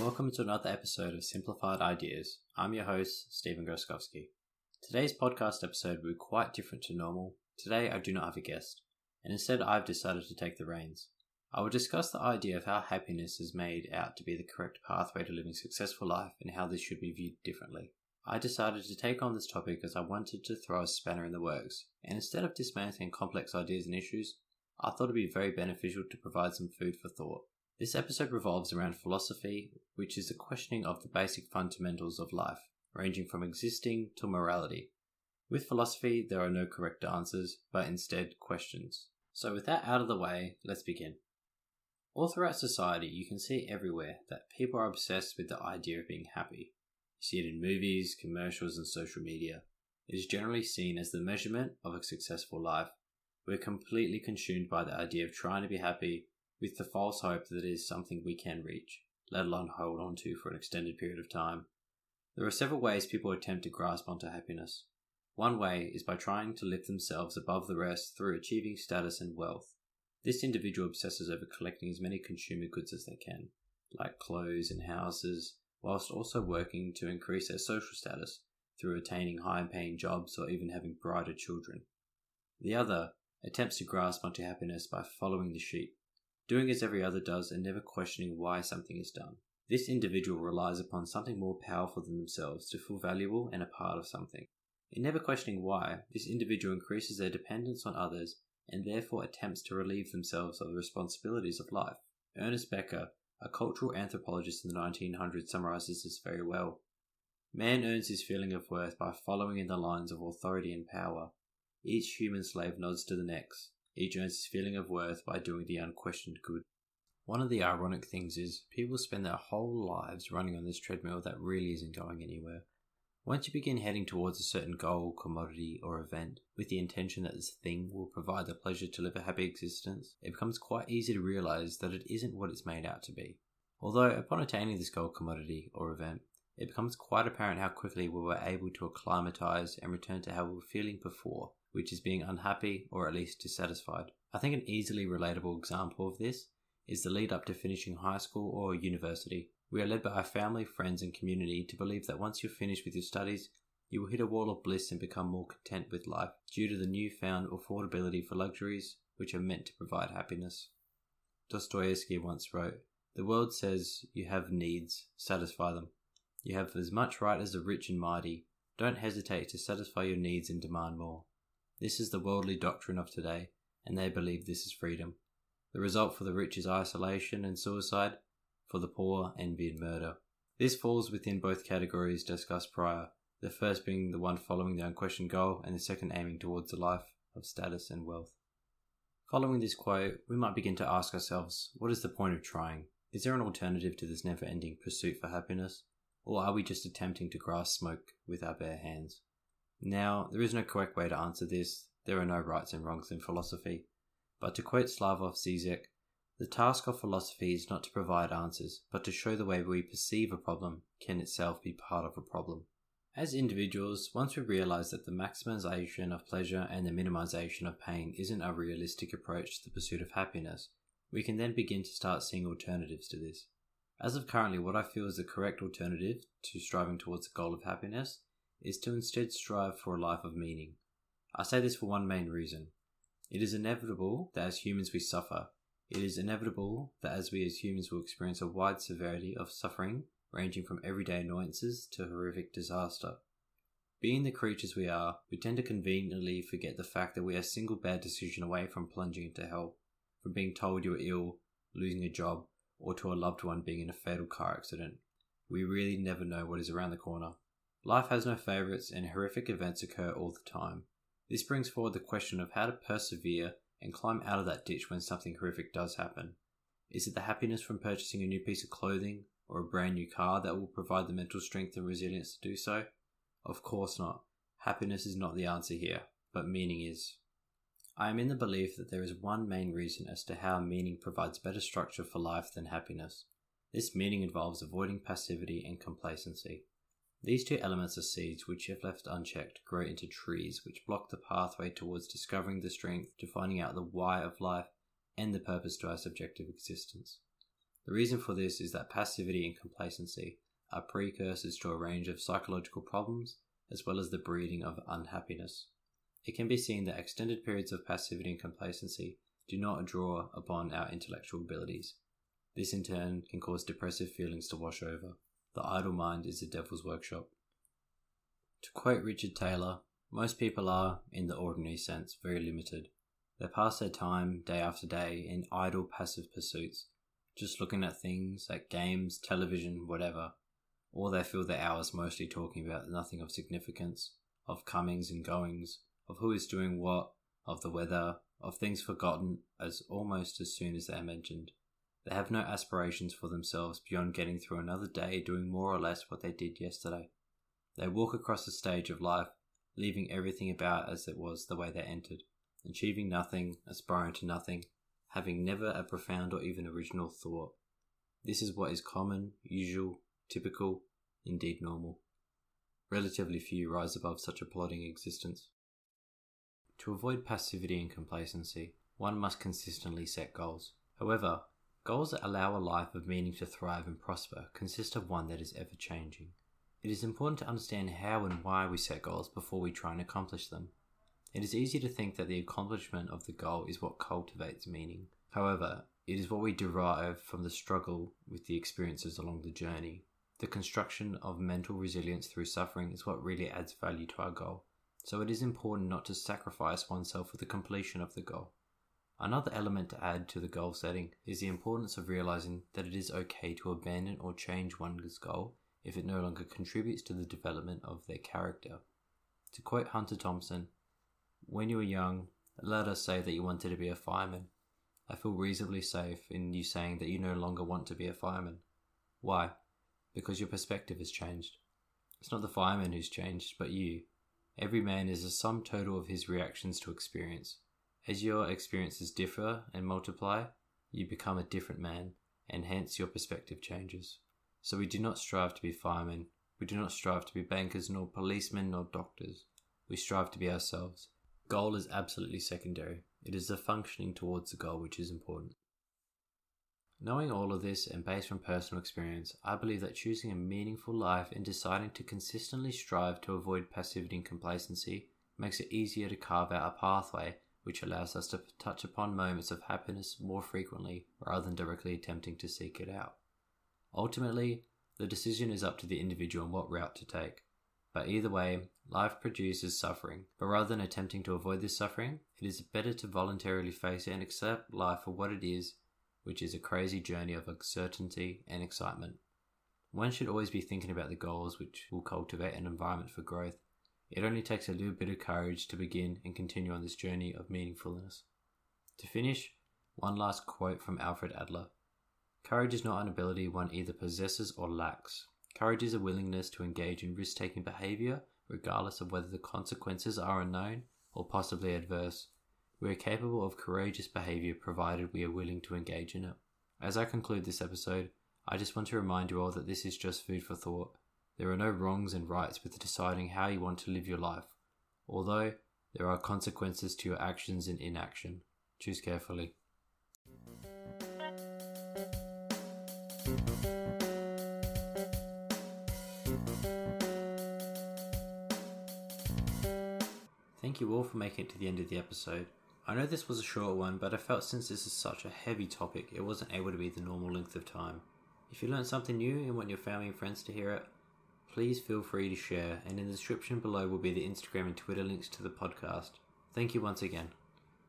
Welcome to another episode of Simplified Ideas. I'm your host, Stephen Graskovski. Today's podcast episode will be quite different to normal. Today, I do not have a guest, and instead, I've decided to take the reins. I will discuss the idea of how happiness is made out to be the correct pathway to living a successful life and how this should be viewed differently. I decided to take on this topic as I wanted to throw a spanner in the works, and instead of dismantling complex ideas and issues, I thought it would be very beneficial to provide some food for thought. This episode revolves around philosophy, which is the questioning of the basic fundamentals of life, ranging from existing to morality. With philosophy, there are no correct answers, but instead questions. So, with that out of the way, let's begin. All throughout society, you can see everywhere that people are obsessed with the idea of being happy. You see it in movies, commercials, and social media. It is generally seen as the measurement of a successful life. We're completely consumed by the idea of trying to be happy with the false hope that it is something we can reach, let alone hold on to for an extended period of time. There are several ways people attempt to grasp onto happiness. One way is by trying to lift themselves above the rest through achieving status and wealth. This individual obsesses over collecting as many consumer goods as they can, like clothes and houses, whilst also working to increase their social status through attaining high paying jobs or even having brighter children. The other attempts to grasp onto happiness by following the sheep, doing as every other does and never questioning why something is done. This individual relies upon something more powerful than themselves to feel valuable and a part of something. In never questioning why, this individual increases their dependence on others and therefore attempts to relieve themselves of the responsibilities of life. Ernest Becker, a cultural anthropologist in the 1900s, summarizes this very well. Man earns his feeling of worth by following in the lines of authority and power. Each human slave nods to the next, each earns his feeling of worth by doing the unquestioned good. One of the ironic things is people spend their whole lives running on this treadmill that really isn't going anywhere. Once you begin heading towards a certain goal, commodity, or event with the intention that this thing will provide the pleasure to live a happy existence, it becomes quite easy to realize that it isn't what it's made out to be. Although, upon attaining this goal, commodity, or event, it becomes quite apparent how quickly we were able to acclimatize and return to how we were feeling before which is being unhappy or at least dissatisfied. I think an easily relatable example of this is the lead up to finishing high school or university. We are led by our family, friends, and community to believe that once you're finished with your studies, you will hit a wall of bliss and become more content with life due to the newfound affordability for luxuries which are meant to provide happiness. Dostoevsky once wrote, The world says you have needs, satisfy them. You have as much right as the rich and mighty. Don't hesitate to satisfy your needs and demand more. This is the worldly doctrine of today, and they believe this is freedom. The result for the rich is isolation and suicide, for the poor, envy and murder. This falls within both categories discussed prior, the first being the one following the unquestioned goal, and the second aiming towards a life of status and wealth. Following this quote, we might begin to ask ourselves what is the point of trying? Is there an alternative to this never ending pursuit for happiness? Or are we just attempting to grasp smoke with our bare hands? Now, there is no correct way to answer this, there are no rights and wrongs in philosophy. But to quote Slavoj Zizek, the task of philosophy is not to provide answers, but to show the way we perceive a problem can itself be part of a problem. As individuals, once we realize that the maximization of pleasure and the minimization of pain isn't a realistic approach to the pursuit of happiness, we can then begin to start seeing alternatives to this. As of currently, what I feel is the correct alternative to striving towards the goal of happiness is to instead strive for a life of meaning. I say this for one main reason. It is inevitable that as humans we suffer. It is inevitable that as we as humans will experience a wide severity of suffering, ranging from everyday annoyances to horrific disaster. Being the creatures we are, we tend to conveniently forget the fact that we are a single bad decision away from plunging into hell, from being told you are ill, losing a job, or to a loved one being in a fatal car accident. We really never know what is around the corner. Life has no favourites, and horrific events occur all the time. This brings forward the question of how to persevere and climb out of that ditch when something horrific does happen. Is it the happiness from purchasing a new piece of clothing or a brand new car that will provide the mental strength and resilience to do so? Of course not. Happiness is not the answer here, but meaning is. I am in the belief that there is one main reason as to how meaning provides better structure for life than happiness. This meaning involves avoiding passivity and complacency. These two elements are seeds which, if left unchecked, grow into trees which block the pathway towards discovering the strength to finding out the why of life and the purpose to our subjective existence. The reason for this is that passivity and complacency are precursors to a range of psychological problems as well as the breeding of unhappiness. It can be seen that extended periods of passivity and complacency do not draw upon our intellectual abilities. This in turn can cause depressive feelings to wash over. The idle mind is the devil's workshop. To quote Richard Taylor, most people are, in the ordinary sense, very limited. They pass their time, day after day, in idle, passive pursuits, just looking at things, at games, television, whatever, or they fill their hours mostly talking about nothing of significance, of comings and goings, of who is doing what, of the weather, of things forgotten as almost as soon as they are mentioned. They have no aspirations for themselves beyond getting through another day doing more or less what they did yesterday. They walk across the stage of life, leaving everything about as it was the way they entered, achieving nothing, aspiring to nothing, having never a profound or even original thought. This is what is common, usual, typical, indeed normal. Relatively few rise above such a plodding existence. To avoid passivity and complacency, one must consistently set goals. However, Goals that allow a life of meaning to thrive and prosper consist of one that is ever changing. It is important to understand how and why we set goals before we try and accomplish them. It is easy to think that the accomplishment of the goal is what cultivates meaning. However, it is what we derive from the struggle with the experiences along the journey. The construction of mental resilience through suffering is what really adds value to our goal. So it is important not to sacrifice oneself for the completion of the goal. Another element to add to the goal setting is the importance of realizing that it is okay to abandon or change one's goal if it no longer contributes to the development of their character. To quote Hunter Thompson, when you were young, let us say that you wanted to be a fireman. I feel reasonably safe in you saying that you no longer want to be a fireman. Why? Because your perspective has changed. It's not the fireman who's changed, but you. Every man is a sum total of his reactions to experience. As your experiences differ and multiply, you become a different man, and hence your perspective changes. So we do not strive to be firemen, we do not strive to be bankers, nor policemen, nor doctors. We strive to be ourselves. Goal is absolutely secondary. It is the functioning towards the goal which is important. Knowing all of this and based on personal experience, I believe that choosing a meaningful life and deciding to consistently strive to avoid passivity and complacency makes it easier to carve out a pathway which allows us to touch upon moments of happiness more frequently rather than directly attempting to seek it out. Ultimately, the decision is up to the individual on what route to take. But either way, life produces suffering. But rather than attempting to avoid this suffering, it is better to voluntarily face it and accept life for what it is, which is a crazy journey of uncertainty and excitement. One should always be thinking about the goals which will cultivate an environment for growth it only takes a little bit of courage to begin and continue on this journey of meaningfulness. To finish, one last quote from Alfred Adler Courage is not an ability one either possesses or lacks. Courage is a willingness to engage in risk taking behavior, regardless of whether the consequences are unknown or possibly adverse. We are capable of courageous behavior provided we are willing to engage in it. As I conclude this episode, I just want to remind you all that this is just food for thought. There are no wrongs and rights with deciding how you want to live your life, although there are consequences to your actions and inaction. Choose carefully. Thank you all for making it to the end of the episode. I know this was a short one, but I felt since this is such a heavy topic, it wasn't able to be the normal length of time. If you learned something new and want your family and friends to hear it, please feel free to share, and in the description below will be the Instagram and Twitter links to the podcast. Thank you once again.